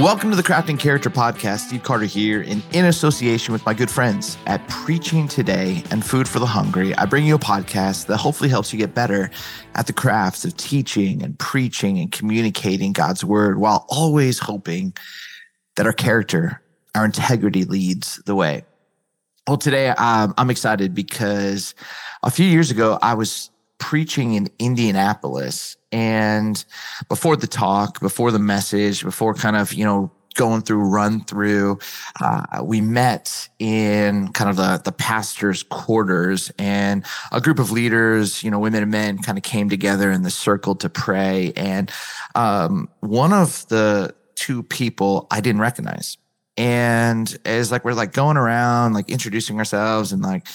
Welcome to the Craft and Character Podcast. Steve Carter here, and in association with my good friends at Preaching Today and Food for the Hungry, I bring you a podcast that hopefully helps you get better at the crafts of teaching and preaching and communicating God's word while always hoping that our character, our integrity leads the way. Well, today um, I'm excited because a few years ago I was preaching in Indianapolis and before the talk, before the message, before kind of, you know, going through run through, uh, we met in kind of the, the pastor's quarters and a group of leaders, you know, women and men kind of came together in the circle to pray. And um, one of the two people I didn't recognize. And as like we're like going around, like introducing ourselves and like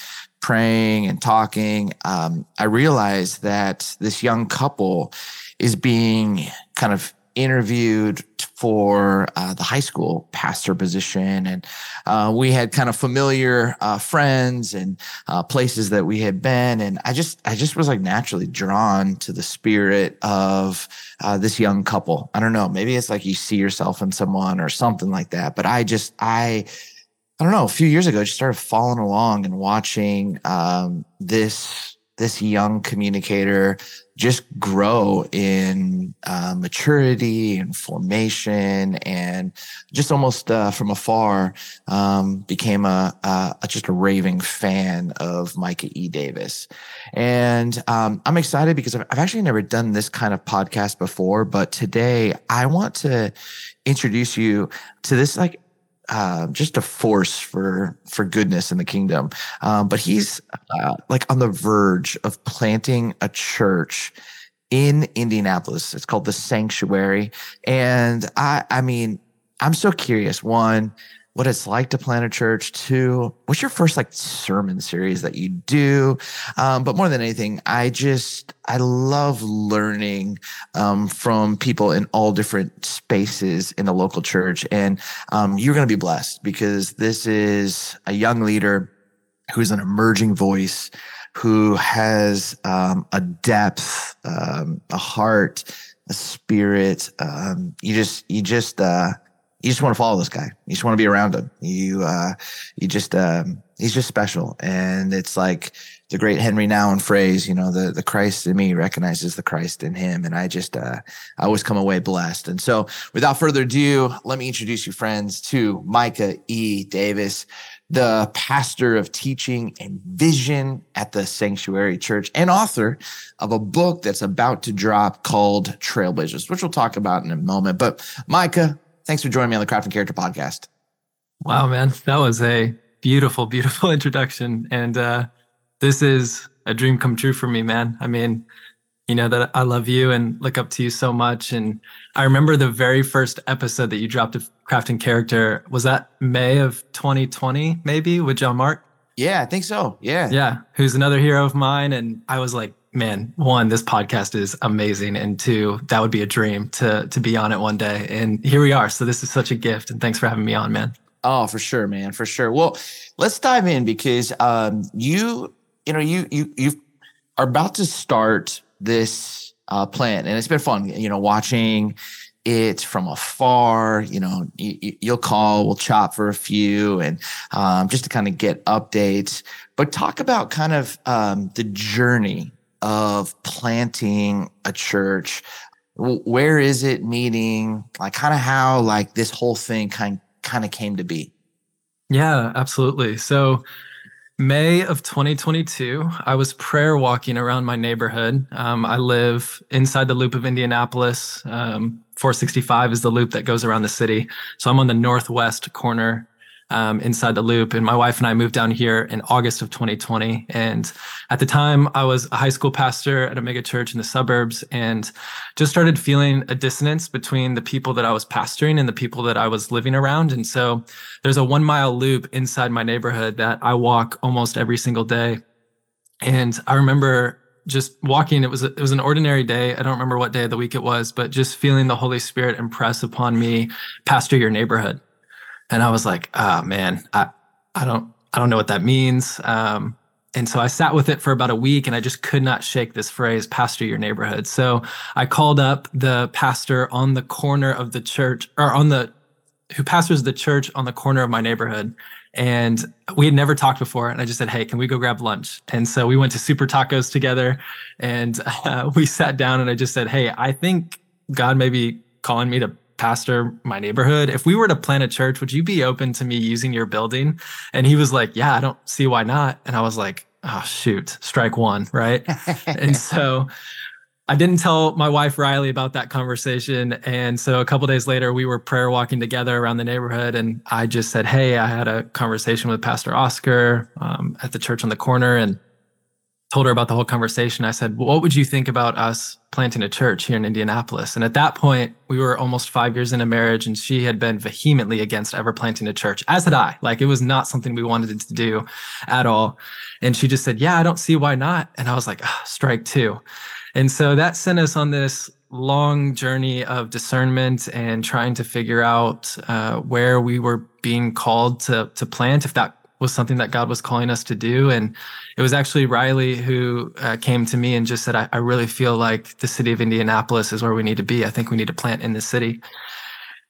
praying and talking, um, I realized that this young couple is being kind of interviewed for uh, the high school pastor position. And uh, we had kind of familiar uh, friends and uh, places that we had been. And i just i just was like naturally drawn to the spirit of uh, this young couple. I don't know. Maybe it's like you see yourself in someone or something like that but i just i I don't know, a few years ago, I just started following along and watching um, this this young communicator just grow in uh, maturity and formation and just almost uh, from afar um, became a, a, just a raving fan of micah e. Davis. And um, i'm excited because I've, I've actually never done this kind of podcast before but today i want to introduce you to this like uh, just a force for for goodness in the kingdom. Um, but he's uh, like on the verge of planting a church in Indianapolis. It's called the Sanctuary, and I I mean I'm so curious. One, what it's like to plant a church. Two, what's your first like sermon series that you do? Um, but more than anything, I just I love learning um, from people in all different spaces in the local church, and um, you're going to be blessed because this is a young leader who's an emerging voice who has um, a depth, um, a heart, a spirit. Um, you just you just uh, you just want to follow this guy. You just want to be around him. You, uh, you just, um, he's just special. And it's like the great Henri Nouwen phrase, you know, the, the Christ in me recognizes the Christ in him. And I just, uh, I always come away blessed. And so without further ado, let me introduce you friends to Micah E. Davis, the pastor of teaching and vision at the Sanctuary Church and author of a book that's about to drop called Trailblazers, which we'll talk about in a moment. But Micah, Thanks for joining me on the Craft and Character podcast. Wow, man. That was a beautiful, beautiful introduction. And uh, this is a dream come true for me, man. I mean, you know that I love you and look up to you so much. And I remember the very first episode that you dropped of Craft and Character. Was that May of 2020, maybe, with John Mark? Yeah, I think so. Yeah. Yeah. Who's another hero of mine. And I was like, man, one, this podcast is amazing, and two, that would be a dream to to be on it one day. And here we are. So this is such a gift, and thanks for having me on, man. Oh, for sure, man, for sure. Well, let's dive in because um, you, you know, you you you are about to start this uh, plan, and it's been fun, you know, watching it from afar. You know, you, will call, we'll chop for a few, and um, just to kind of get updates. But talk about kind of um, the journey of planting a church. Where is it meeting? Like kind of how like this whole thing kind kind of came to be. Yeah absolutely. So may of 2022 i was prayer walking around my neighborhood. Um, i live inside the loop of indianapolis. Um, 465 is the loop that goes around the city. So i'm on the northwest corner um, inside the loop. And my wife and I moved down here in August of 2020. And at the time, I was a high school pastor at a mega church in the suburbs and just started feeling a dissonance between the people that I was pastoring and the people that I was living around. And so there's a one mile loop inside my neighborhood that I walk almost every single day. And I remember just walking it was a, it was an ordinary day i don't remember what day of the week it was but just feeling the holy spirit impress upon me pastor your neighborhood and I was like, oh man, I, I don't, I don't know what that means. Um, and so I sat with it for about a week and I just could not shake this phrase, pastor your neighborhood. So I called up the pastor on the corner of the church or on the who pastors the church on the corner of my neighborhood. And we had never talked before. And I just said, Hey, can we go grab lunch? And so we went to Super Tacos together and uh, we sat down and I just said, Hey, I think God may be calling me to pastor my neighborhood. If we were to plant a church, would you be open to me using your building? And he was like, Yeah, I don't see why not. And I was like, Oh, shoot, strike one. Right. and so I didn't tell my wife Riley about that conversation. And so a couple days later, we were prayer walking together around the neighborhood. And I just said, Hey, I had a conversation with Pastor Oscar um, at the church on the corner and told her about the whole conversation. I said, What would you think about us planting a church here in Indianapolis? And at that point, we were almost five years into marriage, and she had been vehemently against ever planting a church, as had I. Like it was not something we wanted to do at all. And she just said, Yeah, I don't see why not. And I was like, oh, Strike two. And so that sent us on this long journey of discernment and trying to figure out uh, where we were being called to to plant, if that was something that God was calling us to do. And it was actually Riley who uh, came to me and just said, I, I, really feel like the city of Indianapolis is where we need to be. I think we need to plant in the city.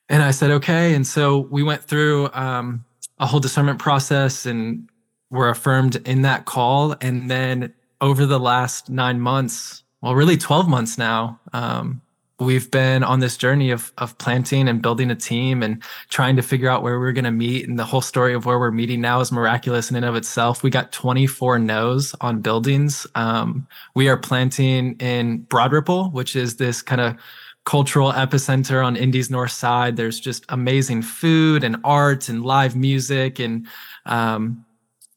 And I said, okay. And so we went through um, a whole discernment process and were affirmed in that call. And then over the last nine months, well, really 12 months now, um, we've been on this journey of of planting and building a team and trying to figure out where we're going to meet. And the whole story of where we're meeting now is miraculous in and of itself. We got 24 no's on buildings. Um, we are planting in broad ripple which is this kind of cultural epicenter on indy's north side. There's just amazing food and art and live music and um,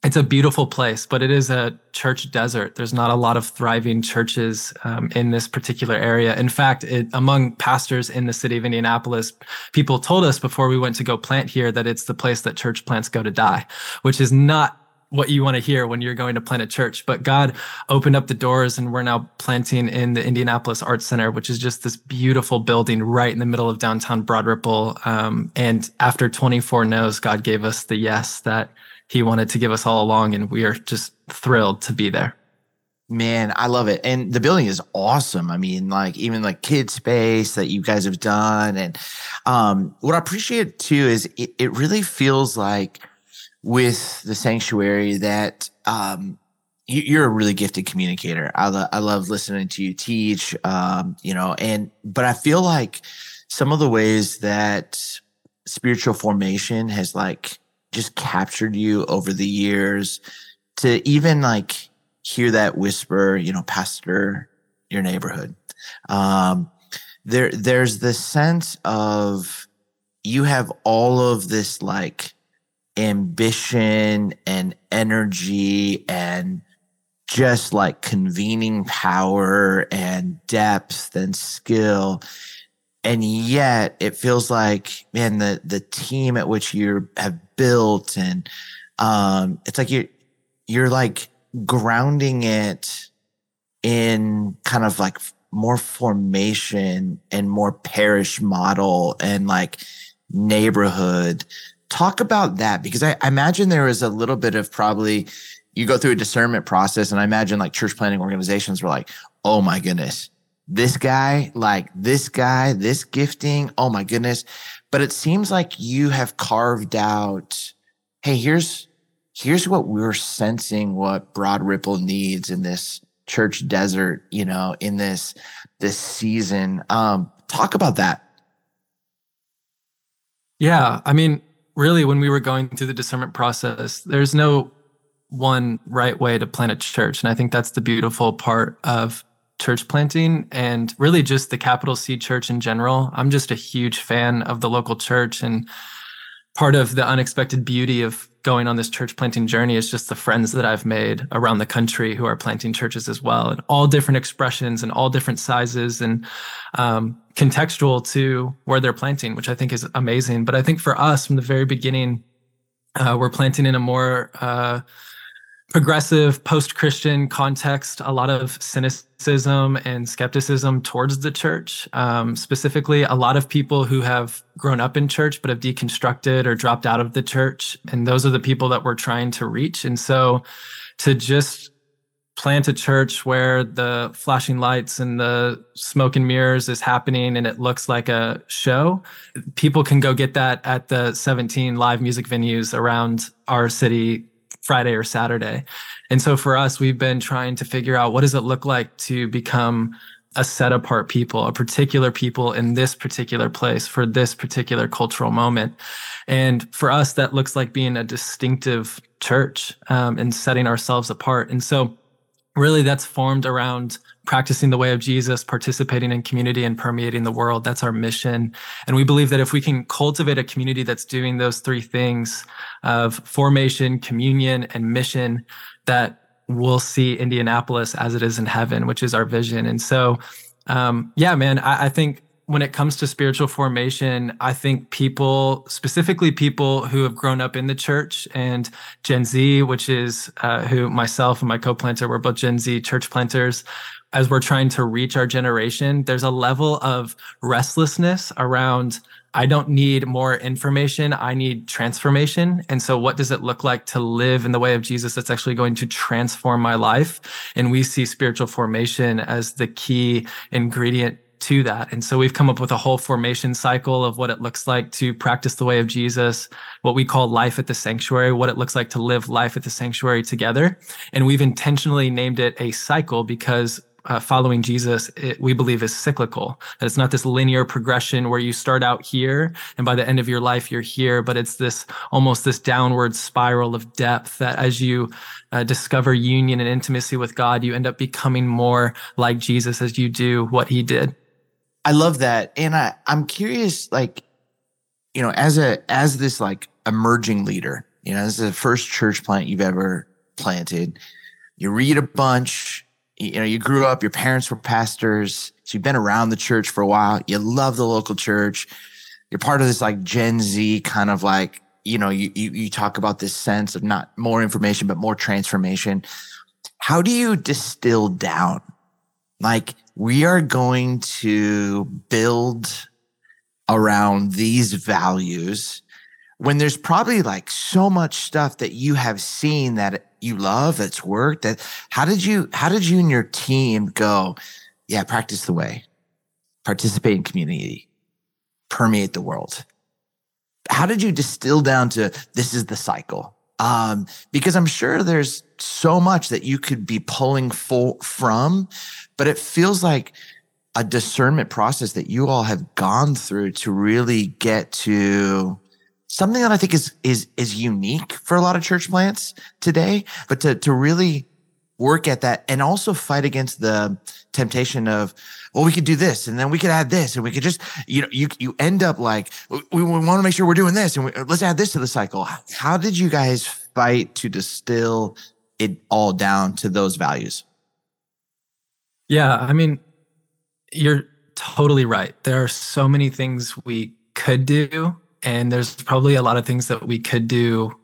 it's a beautiful place, but it is a church desert. There's not a lot of thriving churches um, in this particular area. In fact, it, among pastors in the city of Indianapolis, people told us before we went to go plant here that it's the place that church plants go to die, which is not what you want to hear when you're going to plant a church. But God opened up the doors, and we're now planting in the Indianapolis Arts Center, which is just this beautiful building right in the middle of downtown Broad Ripple. Um, and after 24 no's, God gave us the yes that he wanted to give us all along, and we are just thrilled to be there. Man, I love it. And the building is awesome. I mean, like even like kid space that you guys have done. And um, what I appreciate too is it, it really feels like with the sanctuary that um, you, are a really gifted communicator. I, lo- I love listening to you teach, um, you know, and but I feel like some of the ways that spiritual formation has like just captured you over the years to even like hear that whisper, you know, pastor your neighborhood. Um, there, there's the sense of you have all of this like ambition and energy and just like convening power and depth and skill and yet it feels like man the the team at which you have built and um it's like you're you're like grounding it in kind of like more formation and more parish model and like neighborhood talk about that because I, I imagine there was a little bit of probably you go through a discernment process and i imagine like church planning organizations were like oh my goodness this guy, like this guy, this gifting. Oh my goodness. But it seems like you have carved out, hey, here's here's what we're sensing what Broad Ripple needs in this church desert, you know, in this this season. Um, talk about that. Yeah. I mean, really, when we were going through the discernment process, there's no one right way to plant a church. And I think that's the beautiful part of church planting and really just the capital C church in general. I'm just a huge fan of the local church and part of the unexpected beauty of going on this church planting journey is just the friends that I've made around the country who are planting churches as well, and all different expressions and all different sizes and um, contextual to where they're planting, which I think is amazing. But I think for us from the very beginning, uh, we're planting in a more uh, progressive post-christian context a lot of cynicism and skepticism towards the church. Um, specifically a lot of people who have grown up in church but have deconstructed or dropped out of the church and those are the people that we're trying to reach. And so to just plant a church where the flashing lights and the smoke and mirrors is happening and it looks like a show, people can go get that at the 17 live music venues around our city Friday or Saturday. And so for us, we've been trying to figure out what does it look like to become a set apart people, a particular people in this particular place for this particular cultural moment. And for us, that looks like being a distinctive church um, and setting ourselves apart. And so really that's formed around practicing the way of Jesus, participating in community and permeating the world. That's our mission. And we believe that if we can cultivate a community that's doing those three things of formation, communion, and mission, that we'll see Indianapolis as it is in heaven, which is our vision. And so, um, yeah, man, I, I think when it comes to spiritual formation, I think people, specifically people who have grown up in the church and Gen Z, which is uh, who myself and my co planter, we're both Gen Z church planters. As we're trying to reach our generation, there's a level of restlessness around I don't need more information. I need transformation. And so, what does it look like to live in the way of Jesus that's actually going to transform my life? And we see spiritual formation as the key ingredient to that. And so we've come up with a whole formation cycle of what it looks like to practice the way of Jesus, what we call life at the sanctuary, what it looks like to live life at the sanctuary together. And we've intentionally named it a cycle because uh, following Jesus, it, we believe is cyclical. That it's not this linear progression where you start out here and by the end of your life you're here, but it's this almost this downward spiral of depth that as you uh, discover union and intimacy with God, you end up becoming more like Jesus as you do what He did. I love that. And I, I'm curious, like, you know, as a as this like emerging leader, you know, this is the first church plant you've ever planted. You read a bunch, you know, you grew up, your parents were pastors, so you've been around the church for a while. You love the local church. You're part of this like Gen Z kind of like, you know, you you, you talk about this sense of not more information, but more transformation. How do you distill down like we are going to build around these values when there's probably like so much stuff that you have seen that you love that's worked that how did you how did you and your team go yeah practice the way. Participate in community. Permeate the world. How did you distill down to this is the cycle? Um, because i'm sure there's so much that you could be pulling full from but it feels like a discernment process that you all have gone through to really get to something that I think is is is unique for a lot of church plants today, but to to really work at that and also fight against the temptation of well we could do this and then we could add this and we could just you know you you end up like we, we want to make sure we're doing this and we, let's add this to the cycle. How did you guys fight to distill it all down to those values yeah, I mean, you're totally right. There are so many things we could do, and there's probably a lot of things that we could do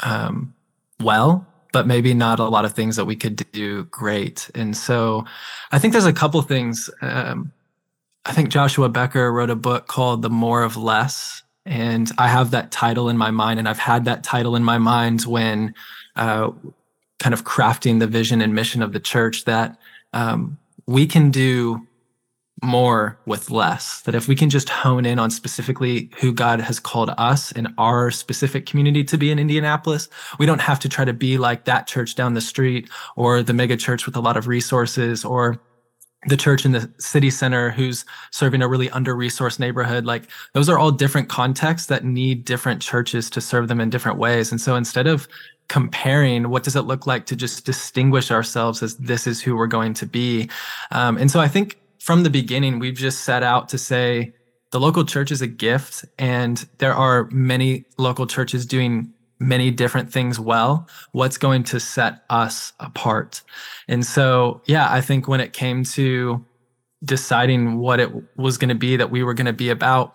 um, well, but maybe not a lot of things that we could do great. And so I think there's a couple things. Um, I think Joshua Becker wrote a book called The More of Less. And I have that title in my mind, and I've had that title in my mind when uh, kind of crafting the vision and mission of the church that um, we can do more with less. That if we can just hone in on specifically who God has called us in our specific community to be in Indianapolis, we don't have to try to be like that church down the street or the mega church with a lot of resources or the church in the city center who's serving a really under resourced neighborhood like those are all different contexts that need different churches to serve them in different ways and so instead of comparing what does it look like to just distinguish ourselves as this is who we're going to be? Um, and so i think from the beginning we've just set out to say the local church is a gift and there are many local churches doing many different things well. What's going to set us apart? And so yeah i think when it came to deciding what it was going to be that we were going to be about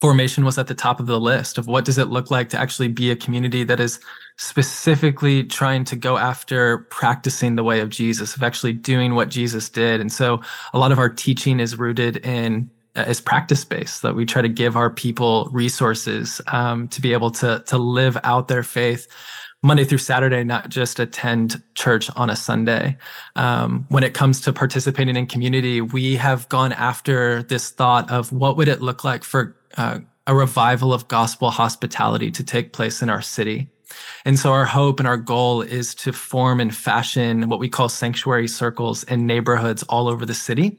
formation was at the top of the list of what does it look like to actually be a community that is specifically trying to go after practicing the way of Jesus, of actually doing what Jesus did. And so a lot of our teaching is rooted in uh, is practice based that we try to give our people resources um, to be able to to live out their faith Monday through Saturday, not just attend church on a Sunday. Um, when it comes to participating in community, we have gone after this thought of what would it look like for uh, a revival of gospel hospitality to take place in our city. And so our hope and our goal is to form and fashion what we call sanctuary circles in neighborhoods all over the city.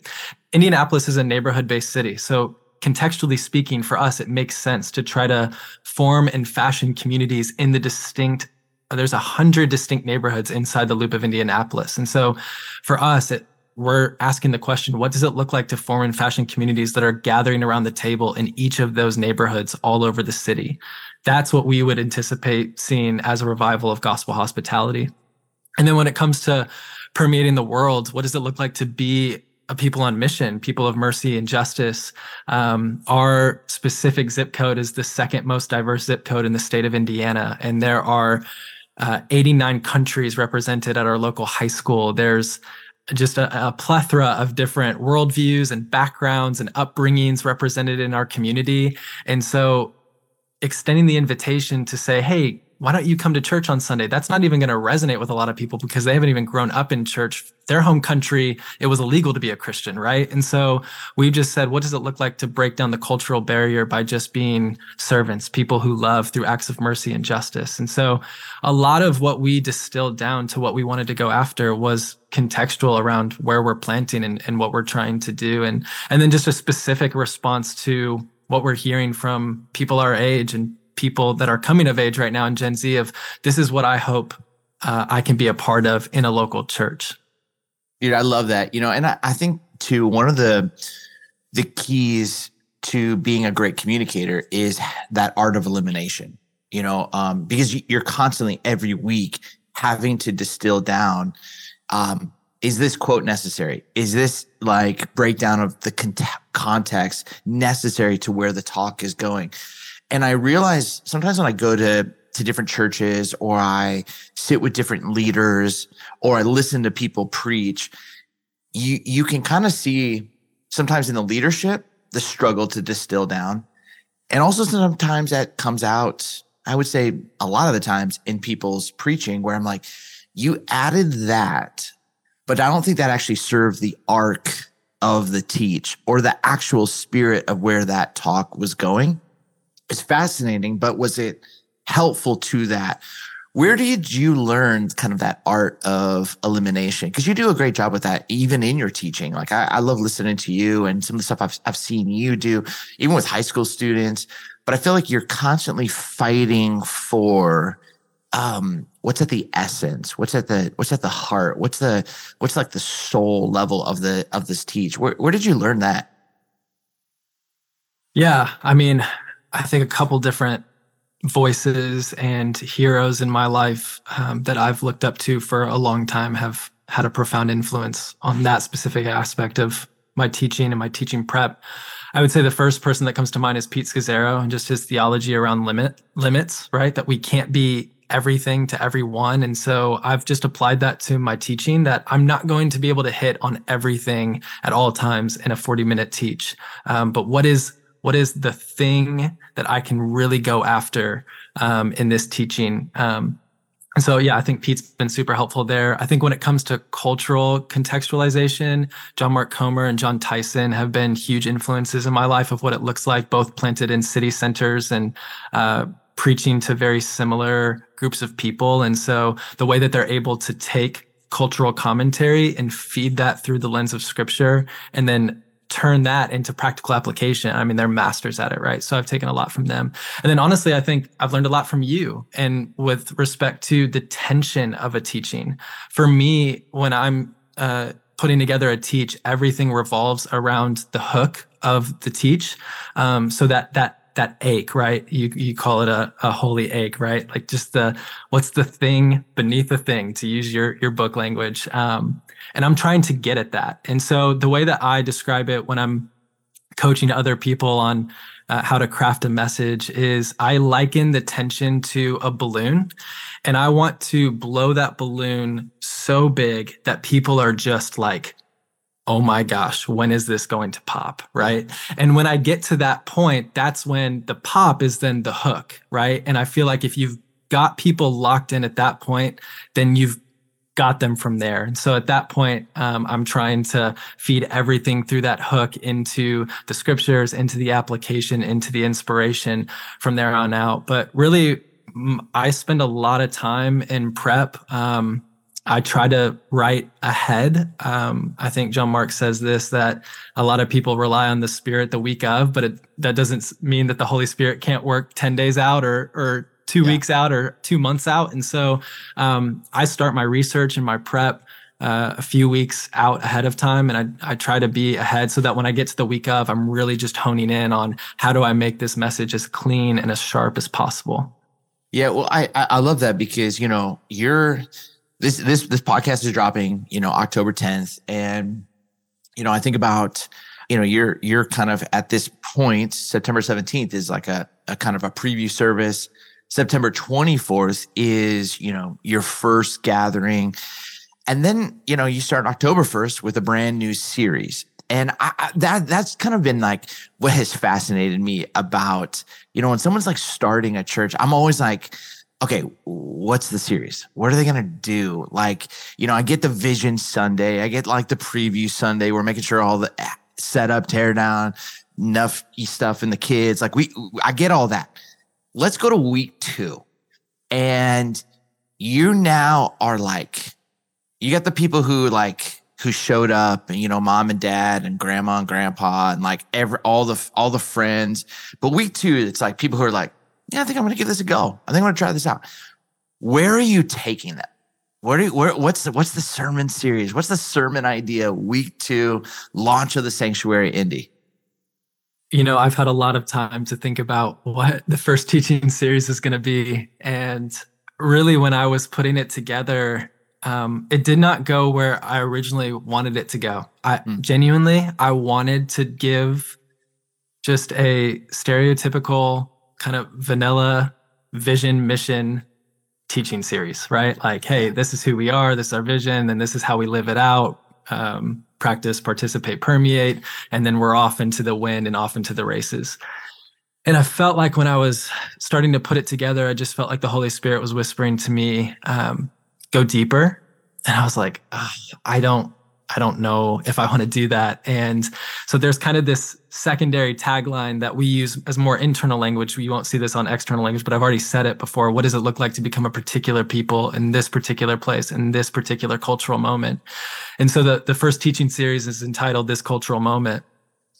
Indianapolis is a neighborhood based city. So contextually speaking, for us, it makes sense to try to form and fashion communities in the distinct there's a hundred distinct neighborhoods inside the loop of Indianapolis. And so for us, it, we're asking the question, what does it look like to form and fashion communities that are gathering around the table in each of those neighborhoods all over the city? That's what we would anticipate seeing as a revival of gospel hospitality. And then when it comes to permeating the world, what does it look like to be a people on mission, people of mercy and justice. Um, our specific zip code is the second most diverse zip code in the state of Indiana, and there are uh, 89 countries represented at our local high school. There's just a, a, plethora of different worldviews and backgrounds and upbringings represented in our community. And so, extending the invitation to say, hey, why don't you come to church on Sunday? That's not even going to resonate with a lot of people because they haven't even grown up in church. Their home country, it was illegal to be a Christian, right? And so we've just said, what does it look like to break down the cultural barrier by just being servants, people who love through acts of mercy and justice? And so a lot of what we distilled down to what we wanted to go after was contextual around where we're planting and, and what we're trying to do. And, and then just a specific response to what we're hearing from people our age and people that are coming of age right now in Gen Z of this is what I hope uh, I can be a part of in a local church. Dude, I love that. You know, and I, I think too one of the the keys to being a great communicator is that art of elimination. You know, um, because you're constantly every week having to distill down. Um, is this quote necessary? Is this like breakdown of the context necessary to where the talk is going? And I realize sometimes when I go to to different churches or I sit with different leaders or I listen to people preach, you you can kind of see sometimes in the leadership the struggle to distill down. And also sometimes that comes out, I would say a lot of the times in people's preaching where I'm like, you added that, but I don't think that actually served the arc of the teach or the actual spirit of where that talk was going it's fascinating, but was it helpful to that? Where did you learn kind of that art of elimination? Because you do a great job with that, even in your teaching. Like I, I love listening to you and some of the stuff I've, I've seen you do, even with high school students. But I feel like you're constantly fighting for um, what's at the essence what's at the what's at the heart what's the what's like the soul level of the of this teach where, where did you learn that yeah i mean I think a couple different voices and heroes in my life um, that I've looked up to for a long time have had a profound influence on that specific aspect of my teaching and my teaching prep. I would say the first person that comes to mind is Pete Scazzero and just his theology around limit limits, right? That we can't be everything to everyone. And so I've just applied that to my teaching that I'm not going to be able to hit on everything at all times in a 40 minute teach. Um, but what is what is the thing that I can really go after um, in this teaching? Um, so, yeah, I think Pete's been super helpful there. I think when it comes to cultural contextualization, John Mark Comer and Jon Tyson have been huge influences in my life of what it looks like, both planted in city centers and uh, preaching to very similar groups of people. And so, the way that they're able to take cultural commentary and feed that through the lens of scripture and then turn that into practical application. I mean, they're masters at it, right? So I've taken a lot from them. And then honestly, I think I've learned a lot from you and with respect to the tension of a teaching. For me, when I'm uh, putting together a teach, everything revolves around the hook of the teach. Um, so that, that, that ache, right? You you call it a, a holy ache, right? Like just the what's the thing beneath the thing, to use your your book language. Um, and I'm trying to get at that. And so the way that I describe it when I'm coaching other people on uh, how to craft a message is I liken the tension to a balloon. And I want to blow that balloon so big that people are just like, oh my gosh, when is this going to pop? Right. And when I get to that point, that's when the pop is then the hook. Right. And I feel like if you've got people locked in at that point, then you've got them from there. And so at that point, um, I'm trying to feed everything through that hook into the scriptures, into the application, into the inspiration from there on out. But really, I spend a lot of time in prep. Um, I try to write ahead. Um, I think John Mark says this that a lot of people rely on the Spirit the week of, but it, that doesn't mean that the Holy Spirit can't work 10 days out or, or two yeah. weeks out or two months out. And so um, I start my research and my prep uh, a few weeks out ahead of time. And I, I try to be ahead so that when I get to the week of, I'm really just honing in on how do I make this message as clean and as sharp as possible. Yeah, well, I I love that because you know you're this this this podcast is dropping you know October 10th, and you know I think about you know you're you're kind of at this point September 17th is like a a kind of a preview service September 24th is, you know, your first gathering. And then, you know, you start October 1st with a brand new series. And I, I, that that's kind of been like what has fascinated me about, you know, when someone's like starting a church, I'm always like, okay, what's the series? What are they going to do? Like, you know, I get the vision Sunday, I get like the preview Sunday. We're making sure all the eh, setup, tear down, enough stuff in the kids. Like we, I get all that let's go to week two. And you now are like, you got the people who like, who showed up and, you know, mom and dad and grandma and grandpa and like every, all the, all the friends. But week two, it's like people who are like, yeah, I think I'm going to give this a go. I think I'm going to try this out. Where are you taking them? What are you, where, what's the, what's the sermon series? What's the sermon idea? Week two, launch of the sanctuary Indy. you know, I've had a lot of time to think about what the first teaching series is going to be. And really, when I was putting it together, um, it did not go where I originally wanted it to go. I mm. genuinely, I wanted to give just a stereotypical kind of vanilla vision mission teaching series, right? Like, hey, this is who we are, this is our vision, and this is how we live it out. Um, practice, participate, permeate, and then we're off into the wind and off into the races. And I felt like when I was starting to put it together, I just felt like the Holy Spirit was whispering to me, um, go deeper. And I was like, I don't, I don't know if I want to do that. And so there's kind of this secondary tagline that we use as more internal language. You won't see this on external language, but I've already said it before. What does it look like to become a particular people in this particular place, in this particular cultural moment? And so the, the first teaching series is entitled This Cultural Moment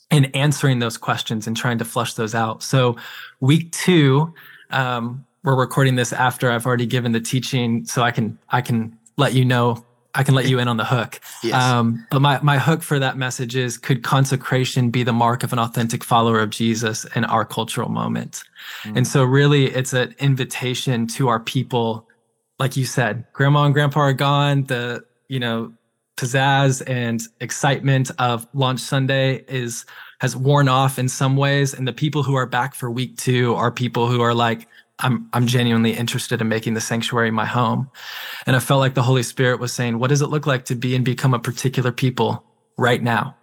and answering those questions and trying to flush those out. So week two, um, we're recording this after I've already given the teaching, so I can I can let you know I can let you in on the hook. Yes. Um, but my, my hook for that message is could consecration be the mark of an authentic follower of Jesus in our cultural moment? Mm. And so, really, it's an invitation to our people. Like you said, grandma and grandpa are gone. The, you know, pizzazz and excitement of launch Sunday is has worn off in some ways. And the people who are back for week two are people who are like, I'm I'm genuinely interested in making the sanctuary my home. And I felt like the Holy Spirit was saying, what does it look like to be and become a particular people right now?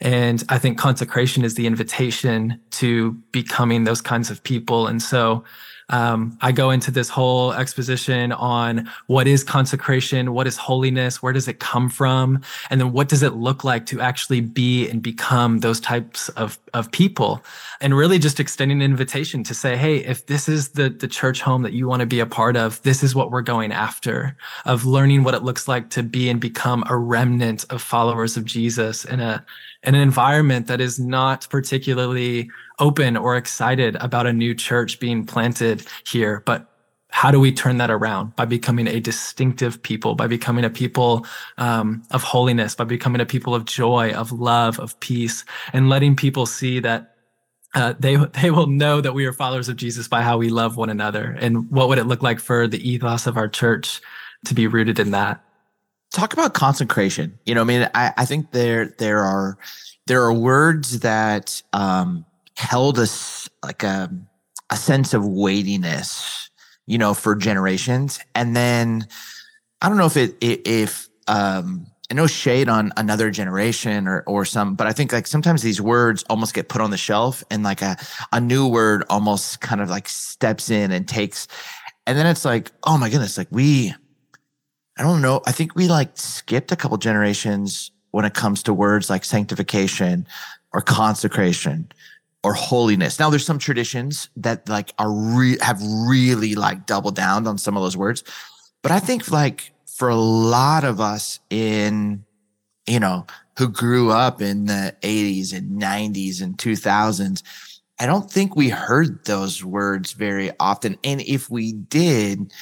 And I think consecration is the invitation to becoming those kinds of people. And so um, I go into this whole exposition on what is consecration, what is holiness, where does it come from, and then what does it look like to actually be and become those types of, of people, and really just extending an invitation to say, hey, if this is the the church home that you want to be a part of, this is what we're going after, of learning what it looks like to be and become a remnant of followers of Jesus in a in an environment that is not particularly open or excited about a new church being planted here. But how do we turn that around by becoming a distinctive people, by becoming a people um, of holiness, by becoming a people of joy, of love, of peace, and letting people see that uh, they they will know that we are followers of Jesus by how we love one another. And what would it look like for the ethos of our church to be rooted in that? Talk about consecration. You know, I mean, I, I think there there are there are words that um, held us like a a sense of weightiness, you know, for generations. And then I don't know if it if um I know shade on another generation or or some, but I think like sometimes these words almost get put on the shelf and like a a new word almost kind of like steps in and takes And then it's like, oh my goodness, like we, I don't know. I think we like skipped a couple generations when it comes to words like sanctification or consecration or holiness. Now there's some traditions that like are re- have really like doubled down on some of those words. But I think like for a lot of us in you know who grew up in the 80s and 90s and 2000s, I don't think we heard those words very often. And if we did,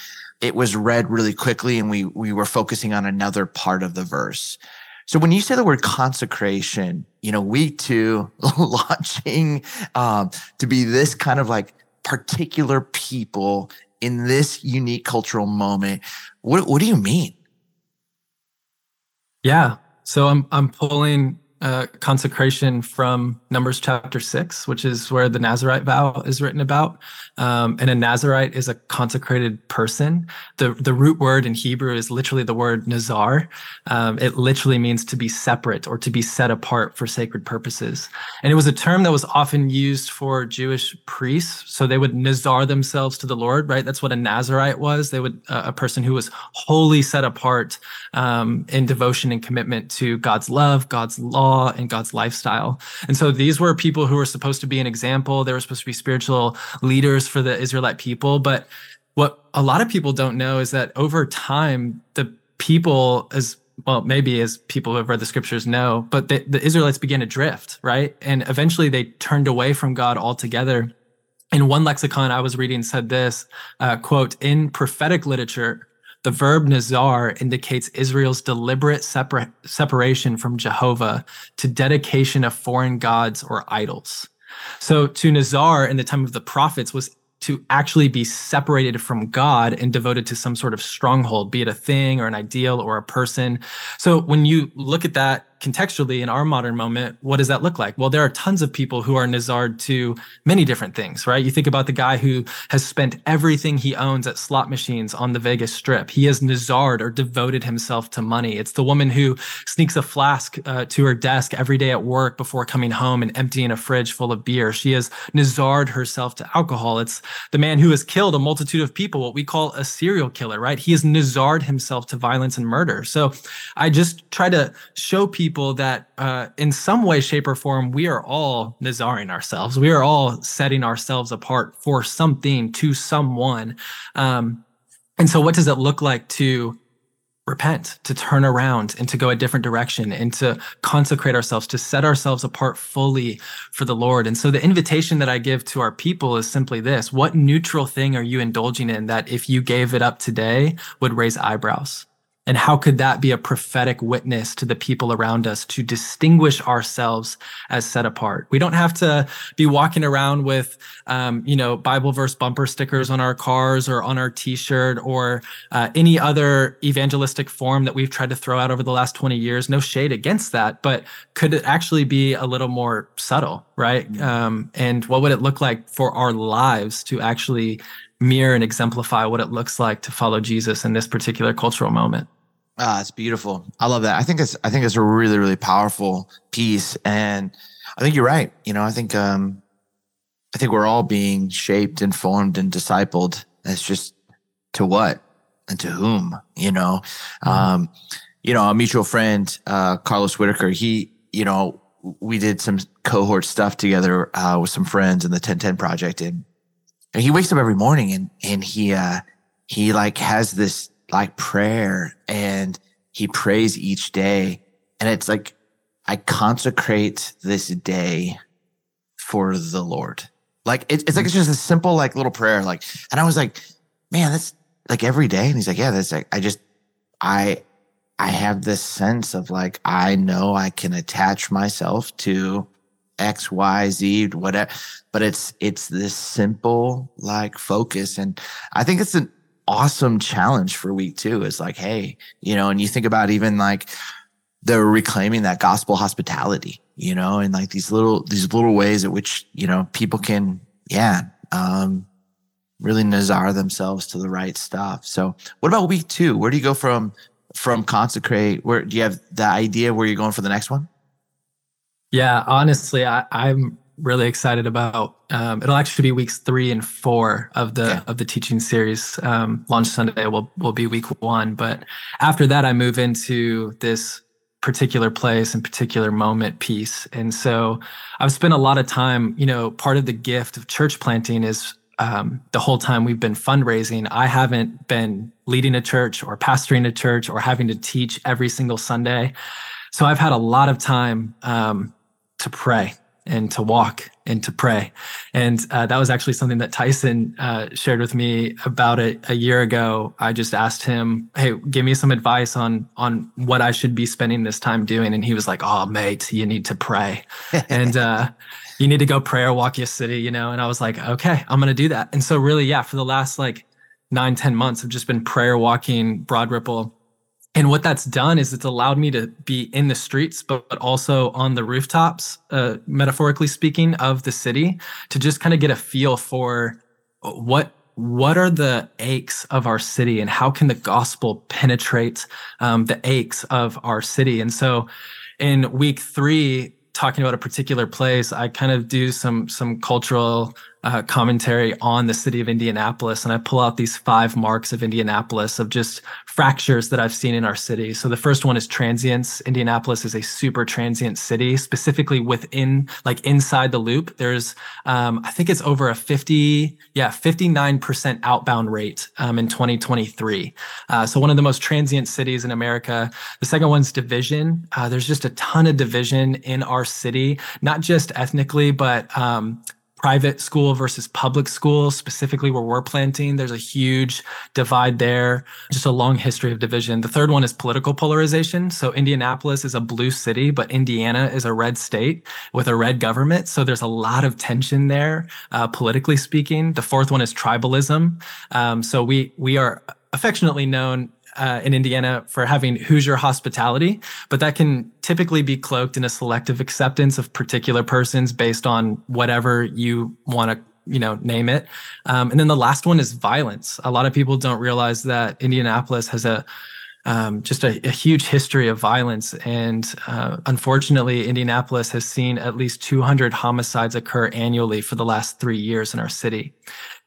it was read really quickly and we we were focusing on another part of the verse. So when you say the word consecration, you know, week two, launching um, to be this kind of like particular people in this unique cultural moment, what what do you mean? Yeah. So I'm I'm pulling uh, consecration from Numbers chapter six, which is where the Nazarite vow is written about. Um, and a Nazarite is a consecrated person. The the root word in Hebrew is literally the word nazar. Um, it literally means to be separate or to be set apart for sacred purposes. And it was a term that was often used for Jewish priests. So they would nazar themselves to the Lord, right? That's what a Nazarite was. They would uh, a person who was wholly set apart um, in devotion and commitment to God's love, God's law law and God's lifestyle. And so these were people who were supposed to be an example. They were supposed to be spiritual leaders for the Israelite people. But what a lot of people don't know is that over time, the people as well, maybe as people who have read the scriptures know, but the, the Israelites began to drift, right? And eventually they turned away from God altogether. in one lexicon I was reading said this uh, quote, in prophetic literature, the verb nazar indicates Israel's deliberate separa- separation from Jehovah to dedication of foreign gods or idols. So to nazar in the time of the prophets was to actually be separated from God and devoted to some sort of stronghold, be it a thing or an ideal or a person. So when you look at that contextually in our modern moment, what does that look like? Well, there are tons of people who are nazared to many different things, right? You think about the guy who has spent everything he owns at slot machines on the Vegas Strip. He has nazared or devoted himself to money. It's the woman who sneaks a flask uh, to her desk every day at work before coming home and emptying a fridge full of beer. She has nazared herself to alcohol. It's the man who has killed a multitude of people, what we call a serial killer, right? He has nazared himself to violence and murder. So I just try to show people people that uh, in some way, shape, or form, we are all nazaring ourselves. We are all setting ourselves apart for something to someone. Um, and so, what does it look like to repent, to turn around and to go a different direction and to consecrate ourselves, to set ourselves apart fully for the Lord. And so the invitation that I give to our people is simply this What neutral thing are you indulging in that if you gave it up today would raise eyebrows? And how could that be a prophetic witness to the people around us to distinguish ourselves as set apart? We don't have to be walking around with, um, you know, Bible verse bumper stickers on our cars or on our T-shirt or uh, any other evangelistic form that we've tried to throw out over the last 20 years. No shade against that, but could it actually be a little more subtle, right? Mm-hmm. Um, and what would it look like for our lives to actually mirror and exemplify what it looks like to follow Jesus in this particular cultural moment? Ah, it's beautiful. I love that. I think it's I think it's a really really powerful piece, and I think you're right. You know, I think um, I think we're all being shaped and formed and discipled. It's just to what and to whom. You know, mm-hmm. um, you know, a mutual friend, uh, Carlos Whittaker. He, you know, we did some cohort stuff together uh, with some friends in the 1010 project, and, and he wakes up every morning and and he uh, he like has this like prayer and he prays each day. And it's like, I consecrate this day for the Lord. Like, it, it's like, it's just a simple, like little prayer. Like, and I was like, man, that's like every day. And he's like, yeah, that's like, I just, I, I have this sense of like, I know I can attach myself to X, Y, Z, whatever, but it's, it's this simple like focus. And I think it's an, awesome challenge for week two is like, hey, you know, and you think about even like they're reclaiming that gospel hospitality, you know, and like these little, these little ways at which, you know, people can, yeah, um, really nazar themselves to the right stuff. So what about week two? Where do you go from, from consecrate? Where do you have the idea where you're going for the next one? Yeah, honestly, I, I'm really excited about. Um, it'll actually be weeks three and four of the yeah. of the teaching series. Um, launch Sunday will will be week one, but after that, I move into this particular place and particular moment piece. And so I've spent a lot of time. You know, part of the gift of church planting is um, the whole time we've been fundraising, I haven't been leading a church or pastoring a church or having to teach every single Sunday. So I've had a lot of time um, to pray and to walk and to pray. And uh, that was actually something that Tyson uh, shared with me about it a year ago. I just asked him, "Hey, give me some advice on on what I should be spending this time doing." And he was like, "Oh, mate, you need to pray." and uh, you need to go prayer walk your city, you know? And I was like, okay, I'm to do that. And so really, yeah, for the last like nine, ten months, I've just been prayer walking Broad Ripple. And what that's done is it's allowed me to be in the streets, but, but also on the rooftops, uh, metaphorically speaking, of the city to just kind of get a feel for what what are the aches of our city and how can the gospel penetrate um, the aches of our city? And so in week three talking about a particular place, I kind of do some some cultural uh, commentary on the city of Indianapolis, and I pull out these five marks of Indianapolis of just fractures that I've seen in our city. So the first one is transience. Indianapolis is a super transient city, specifically within, like inside the loop. There's, um, I think it's over a 50, yeah, 59% outbound rate um, in 2023. Uh, so one of the most transient cities in America. The second one's division. Uh, there's just a ton of division in our city, not just ethnically, but um, private school versus public school, specifically where we're planting. There's a huge divide there, just a long history of division. The third one is political polarization. So Indianapolis is a blue city, but Indiana is a red state with a red government. So there's a lot of tension there, uh, politically speaking. The fourth one is tribalism. Um, so we we are affectionately known uh, in Indiana for having Hoosier hospitality, but that can typically be cloaked in a selective acceptance of particular persons based on whatever you want to you know name it. Um, and then the last one is violence. A lot of people don't realize that indianapolis has a um, just a, a, huge history of violence. And uh, unfortunately indianapolis has seen at least 200 homicides occur annually for the last three years in our city.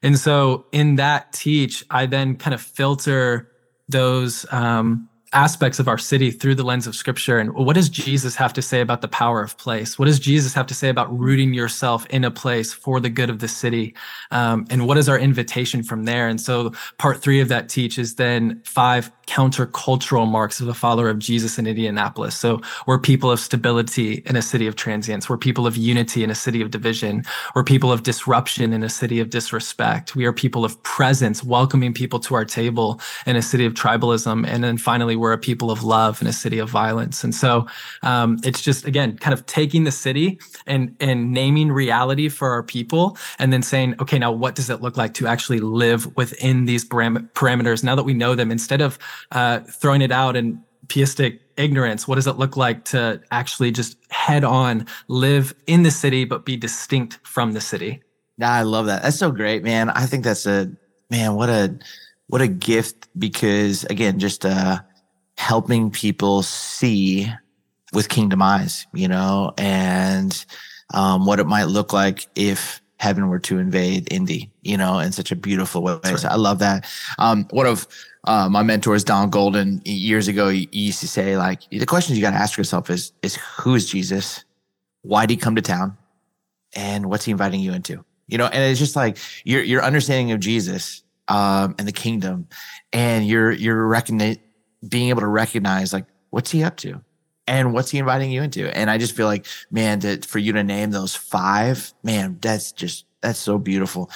And so in that teach i then kind of filter those um, aspects of our city through the lens of scripture? And what does jesus have to say about the power of place? What does jesus have to say about rooting yourself in a place for the good of the city? Um, and what is our invitation from there? And so part three of that teach is then five countercultural marks of a follower of Jesus in Indianapolis. So we're people of stability in a city of transience. We're people of unity in a city of division. We're people of disruption in a city of disrespect. We are people of presence, welcoming people to our table in a city of tribalism. And then finally, we're a people of love in a city of violence. And so um, it's just, again, kind of taking the city and, and naming reality for our people and then saying, okay, now what does it look like to actually live within these param- parameters now that we know them instead of uh, throwing it out in theistic ignorance what does it look like to actually just head on live in the city but be distinct from the city yeah i love that that's so great man i think that's a man what a what a gift because again just uh helping people see with kingdom eyes you know and um, what it might look like if heaven were to invade Indy, you know, in such a beautiful way. Right. So I love that. Um, one of uh, my mentor is Don Golden, years ago, he used to say, like, the questions you got to ask yourself is, is who is Jesus? Why did he come to town? And what's he inviting you into? You know, and it's just like your your understanding of Jesus um, and the kingdom, and you're you're recognize being able to recognize like what's he up to, and what's he inviting you into. And I just feel like, man, to, for you to name those five, man, that's just that's so beautiful.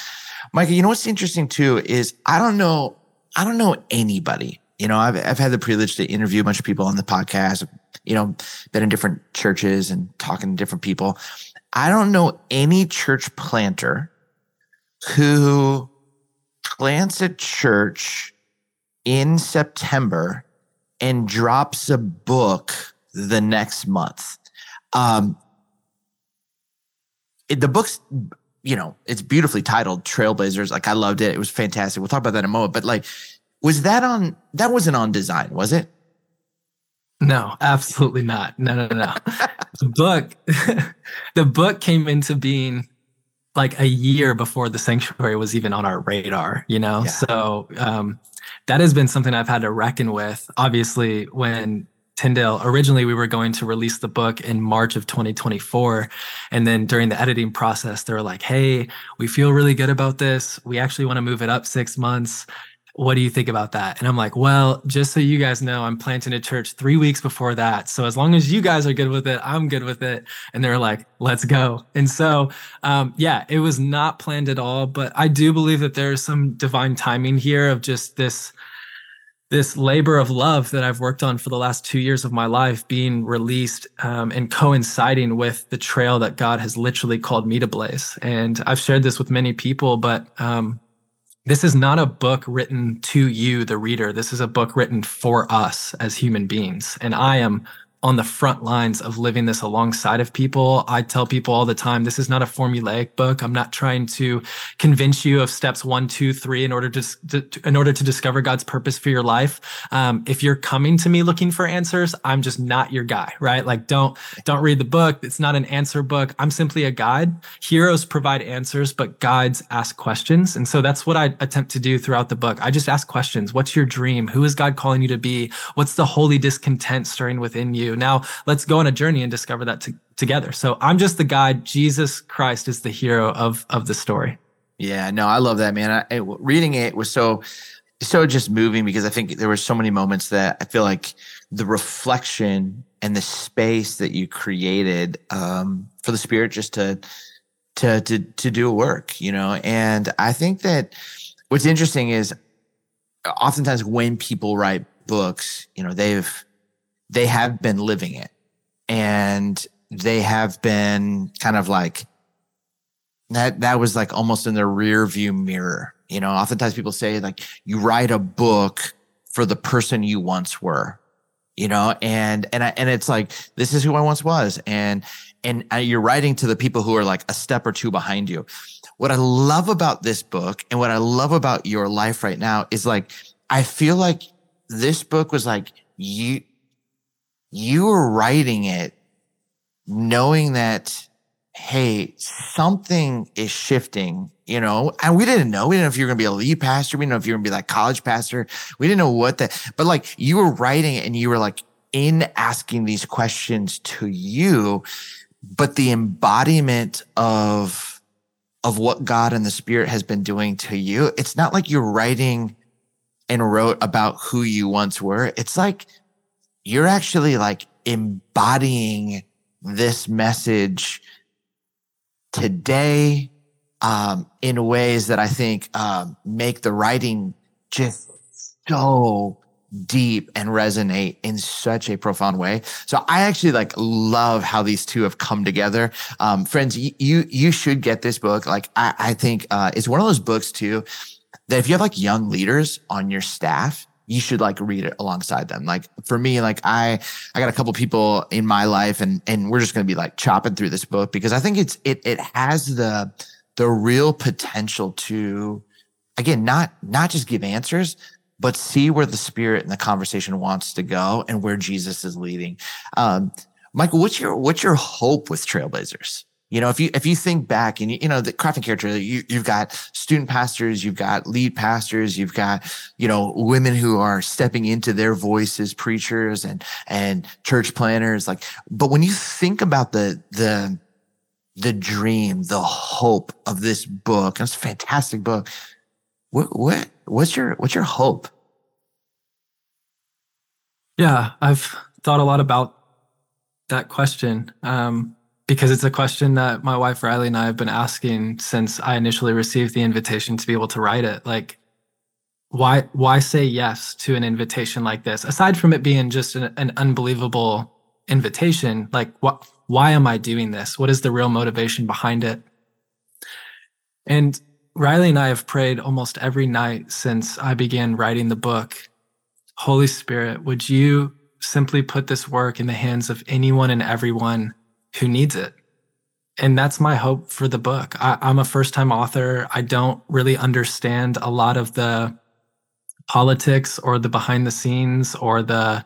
Micah, you know what's interesting too is I don't know I don't know anybody. You know, I've I've had the privilege to interview a bunch of people on the podcast. You know, been in different churches and talking to different people. I don't know any church planter who plants a church in September and drops a book the next month. Um, the book's you know, it's beautifully titled Trailblazers. Like I loved it. It was fantastic. We'll talk about that in a moment. But like, was that on, that wasn't on design, was it? No, absolutely not. No, no, no. the book, the book came into being like a year before the sanctuary was even on our radar, you know? Yeah. So um, that has been something I've had to reckon with. Obviously, when Tyndale, originally we were going to release the book in March of 2024. And then during the editing process, they were like, hey, we feel really good about this. We actually want to move it up six months what do you think about that? And I'm like, well, just so you guys know, I'm planting a church three weeks before that. So as long as you guys are good with it, I'm good with it. And they're like, let's go. And so, um, yeah, it was not planned at all, but I do believe that there's some divine timing here of just this, this labor of love that I've worked on for the last two years of my life being released um, and coinciding with the trail that God has literally called me to blaze. And I've shared this with many people, but um, this is not a book written to you, the reader. This is a book written for us as human beings. And I am on the front lines of living this alongside of people. I tell people all the time, this is not a formulaic book. I'm not trying to convince you of steps one, two, three in order to, to in order to discover God's purpose for your life. Um, if you're coming to me looking for answers, I'm just not your guy, right? Like don't don't read the book. It's not an answer book. I'm simply a guide. Heroes provide answers, but guides ask questions. And so that's what I attempt to do throughout the book. I just ask questions. What's your dream? Who is God calling you to be? What's the holy discontent stirring within you? Now let's go on a journey and discover that to, together. So I'm just the guide. Jesus Christ is the hero of of the story. Yeah, no, I love that, man. I, I, reading it was so so just moving because I think there were so many moments that I feel like the reflection and the space that you created um, for the spirit just to to to to do work, you know. And I think that what's interesting is oftentimes when people write books, you know, they've they have been living it. And they have been kind of like that that was like almost in the rear view mirror you know? Oftentimes people say like you write a book for the person you once were you know? And and I, and it's like this is who i once was. And and you're writing to the people who are like a step or two behind you. What i love about this book and what i love about your life right now is like i feel like this book was like you you were writing it knowing that, hey, something is shifting, you know, and we didn't know. We didn't know if you were going to be a lead pastor. We didn't know if you were going to be like college pastor. We didn't know what that, but like you were writing it and you were like in asking these questions to you, but the embodiment of, of what God and the spirit has been doing to you. It's not like you're writing and wrote about who you once were. It's like you're actually like embodying this message today um, in ways that I think um, make the writing just so deep and resonate in such a profound way. So I actually like love how these two have come together. Um, friends, you, you, you should get this book. Like I, I think, uh, it's one of those books too, that if you have like young leaders on your staff, you should like read it alongside them. Like for me, like I, I got a couple people in my life and, and we're just to be like chopping through this book because I think it's, it, it has the, the real potential to, again, not, not just give answers, but see where the spirit and the conversation wants to go and where Jesus is leading. Um, Micah, what's your, what's your hope with Trailblazers? You know, if you if you think back and you, you know the Craft and Character, you, you've got student pastors, you've got lead pastors, you've got you know women who are stepping into their voices, preachers and and church planters. Like, but when you think about the the the dream, the hope of this book, it's a fantastic book. What what what's your what's your hope? Yeah, I've thought a lot about that question. Um, because it's a question that my wife Riley and I have been asking since I initially received the invitation to be able to write it. Like, why why say yes to an invitation like this? Aside from it being just an, an unbelievable invitation, like what why am I doing this? What is the real motivation behind it? And Riley and I have prayed almost every night since I began writing the book. Holy Spirit, would you simply put this work in the hands of anyone and everyone who needs it. And that's my hope for the book. I, I'm a first time author. I don't really understand a lot of the politics or the behind the scenes or the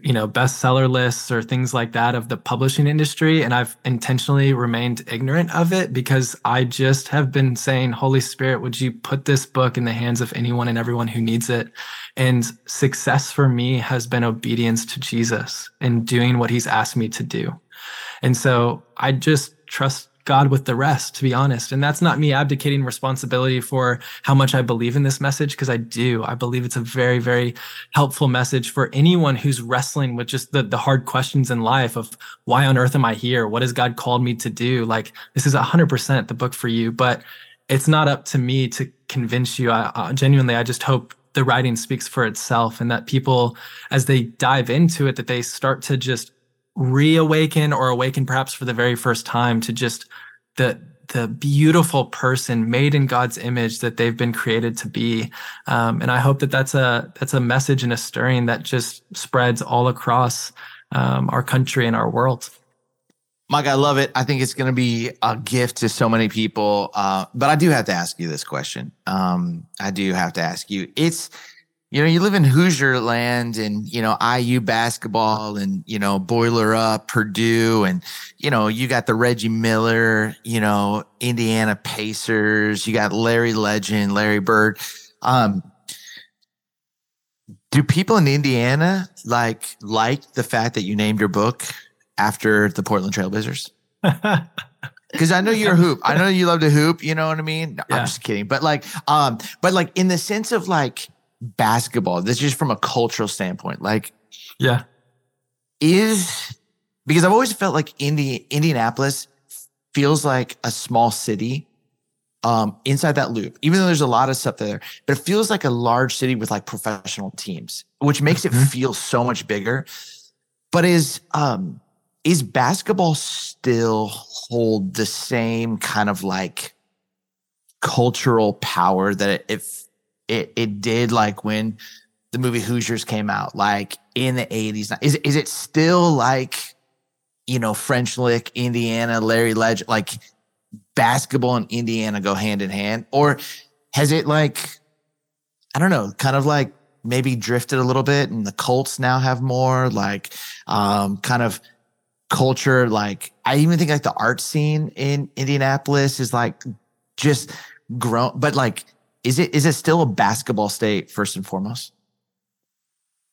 you know bestseller lists or things like that of the publishing industry and i've intentionally remained ignorant of it because i just have been saying holy spirit would you put this book in the hands of anyone and everyone who needs it? And success for me has been obedience to jesus and doing what he's asked me to do. And so i just trust God with the rest, to be honest. And that's not me abdicating responsibility for how much I believe in this message, because I do. I believe it's a very, very helpful message for anyone who's wrestling with just the, the hard questions in life of why on earth am I here? What has God called me to do? Like, this is 100% the book for you, but it's not up to me to convince you. I, I genuinely, I just hope the writing speaks for itself and that people, as they dive into it, that they start to just reawaken or awaken perhaps for the very first time to just the the beautiful person made in God's image that they've been created to be. Um, and I hope that that's a that's a message and a stirring that just spreads all across um, our country and our world. Mike, I love it. I think it's going to be a gift to so many people. Uh, but I do have to ask you this question. Um, I do have to ask you. It's you know, you live in Hoosier land and, you know, IU basketball and, you know, Boiler Up, Purdue, and, you know, you got the Reggie Miller, you know, Indiana Pacers, you got Larry Legend, Larry Bird. Um, do people in Indiana like like the fact that you named your book after the Portland Trailblazers? Because I know you're a hoop. I know you love to hoop. You know what I mean? Yeah. I'm just kidding. But like, um, but like in the sense of like, basketball, this is just from a cultural standpoint, like, yeah, is because I've always felt like Indi- Indianapolis feels like a small city um, inside that loop, even though there's a lot of stuff there, but it feels like a large city with like professional teams, which makes mm-hmm. it feel so much bigger. But is um is basketball still hold the same kind of like cultural power that it, it it it did like when the movie Hoosiers came out, like in the 80s. Is is it still like, you know, French Lick, Indiana, Larry Legend, like basketball and Indiana go hand in hand? Or has it like, I don't know, kind of like maybe drifted a little bit and the Colts now have more like um kind of culture like I even think like the art scene in Indianapolis is like just grown but like is it is it still a basketball state first and foremost?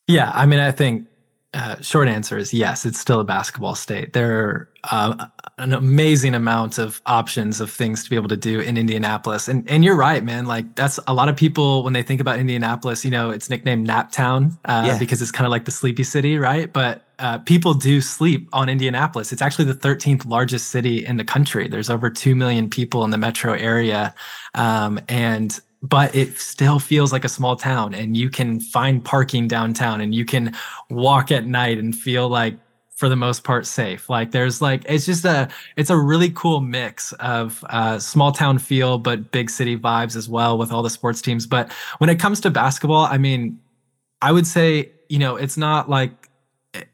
Yeah, I mean, I think uh, short answer is yes. It's still a basketball state. There are uh, an amazing amount of options of things to be able to do in Indianapolis, and and you're right, man. Like that's a lot of people when they think about Indianapolis. You know, it's nicknamed Naptown uh, yeah. because it's kind of like the sleepy city, right? But uh, people do sleep on Indianapolis. It's actually the 13th largest city in the country. There's over two million people in the metro area, um, and but it still feels like a small town and you can find parking downtown and you can walk at night and feel like for the most part safe. Like there's like it's just a it's a really cool mix of uh, small town feel but big city vibes as well with all the sports teams. But when it comes to basketball i mean i would say you know it's not like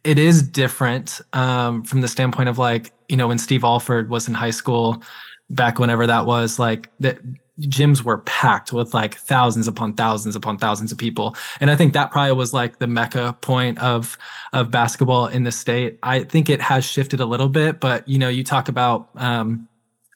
it is different um, from the standpoint of like you know when steve alford was in high school back whenever that was like that gyms were packed with like thousands upon thousands upon thousands of people and i think that probably was like the mecca point of of basketball in the state i think it has shifted a little bit but you know you talk about um,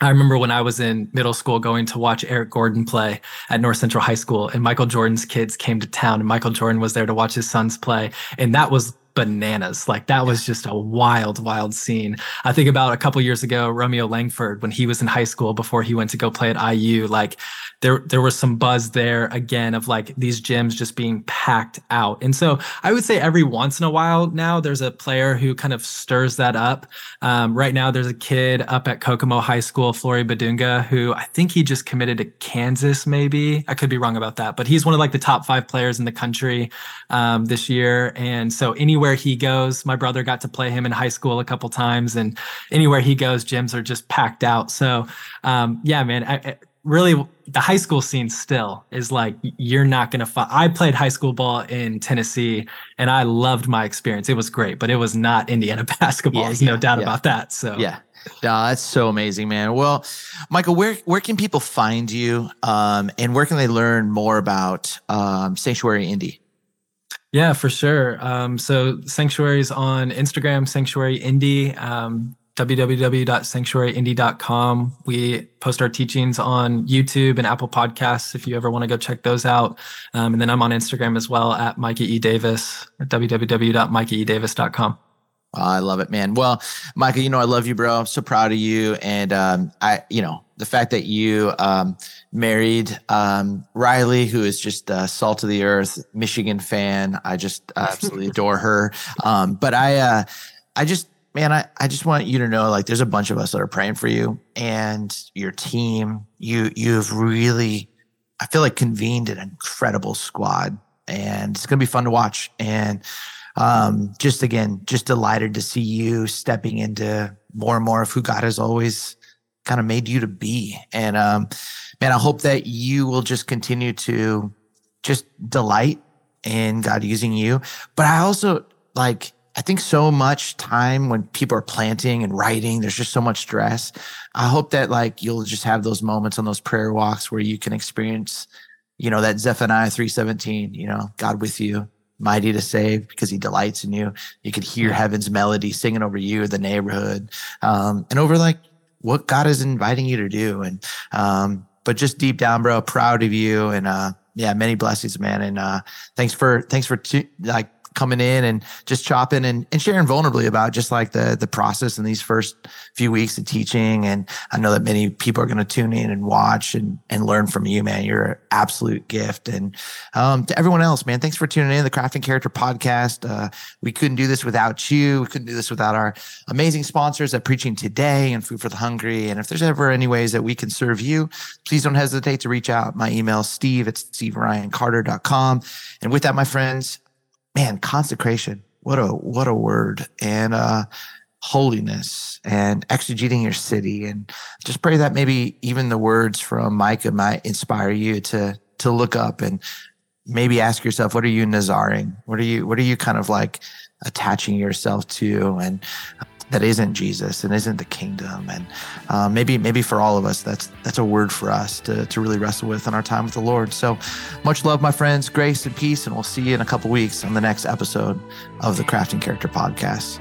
I remember when I was in middle school going to watch Eric Gordon play at North Central High School, and Michael Jordan's kids came to town, and Michael Jordan was there to watch his sons play. And that was bananas. Like that was just a wild, wild scene. I think about a couple years ago, Romeo Langford, when he was in high school before he went to go play at IU, like there there was some buzz there again of like these gyms just being packed out. And so I would say every once in a while now there's a player who kind of stirs that up. Um, right now there's a kid up at Kokomo High School, Flory Bidunga, who I think he just committed to Kansas. Maybe I could be wrong about that, but he's one of like the top five players in the country um, this year. And so anywhere he goes, my brother got to play him in high school a couple times, and anywhere he goes, gyms are just packed out. So um, yeah, man. I, I, really the high school scene still is like you're not going to find i played high school ball in tennessee and i loved my experience it was great but it was not indiana basketball yeah, there's yeah, no doubt yeah. about that so yeah that's so amazing, man. Well, Micah, where where can people find you, um, and where can they learn more about um, Sanctuary Indy? Yeah, for sure. Um, so Sanctuary's on Instagram, Sanctuary Indy. Um, www.sanctuaryindy.com. We post our teachings on YouTube and Apple Podcasts if you ever want to go check those out. Um, and then I'm on Instagram as well at Micah E. Davis at Oh, I love it, man. Well, Micah, you know I love you, bro. I'm so proud of you, and um, I, you know, the fact that you um, married um, Riley, who is just uh, salt of the earth, Michigan fan. I just absolutely adore her. Um, but I, uh, I just man, I, I just want you to know like there's a bunch of us that are praying for you and your team. You you've really I feel like convened an incredible squad and it's gonna be fun to watch. And um just again, just delighted to see you stepping into more and more of who God has always kind of made you to be. And um man, I hope that you will just continue to just delight in God using you. But I also like I think so much time when people are planting and writing, there's just so much stress. I hope that like you'll just have those moments on those prayer walks where you can experience, you know, that Zephaniah 317, you know, God with you, mighty to save because he delights in you. You could hear heaven's melody singing over you, the neighborhood, um, and over like what God is inviting you to do. And, um, but just deep down, bro, proud of you. And, uh, yeah, many blessings, man. And, uh, thanks for, thanks for t- like coming in and just chopping and, and sharing vulnerably about just like the the process in these first few weeks of teaching. And I know that many people are going to tune in and watch and and learn from you, man. You're an absolute gift. And um, to everyone else, man, thanks for tuning in the Craft and Character podcast. Uh, we couldn't do this without you. We couldn't do this without our amazing sponsors at Preaching Today and Food for the Hungry. And if there's ever any ways that we can serve you, please don't hesitate to reach out. My email, steve at steveryancarter.com. And with that, my friends, man, consecration. What a what a word. And uh holiness and exegeting your city. And just pray that maybe even the words from Micah might inspire you to to look up and maybe ask yourself, what are you nazaring? What are you what are you kind of like attaching yourself to? And that isn't Jesus and isn't the kingdom. And uh, maybe maybe for all of us, that's that's a word for us to to really wrestle with in our time with the Lord. So much love, my friends, grace and peace, and we'll see you in a couple weeks on the next episode of the Craft and Character Podcast.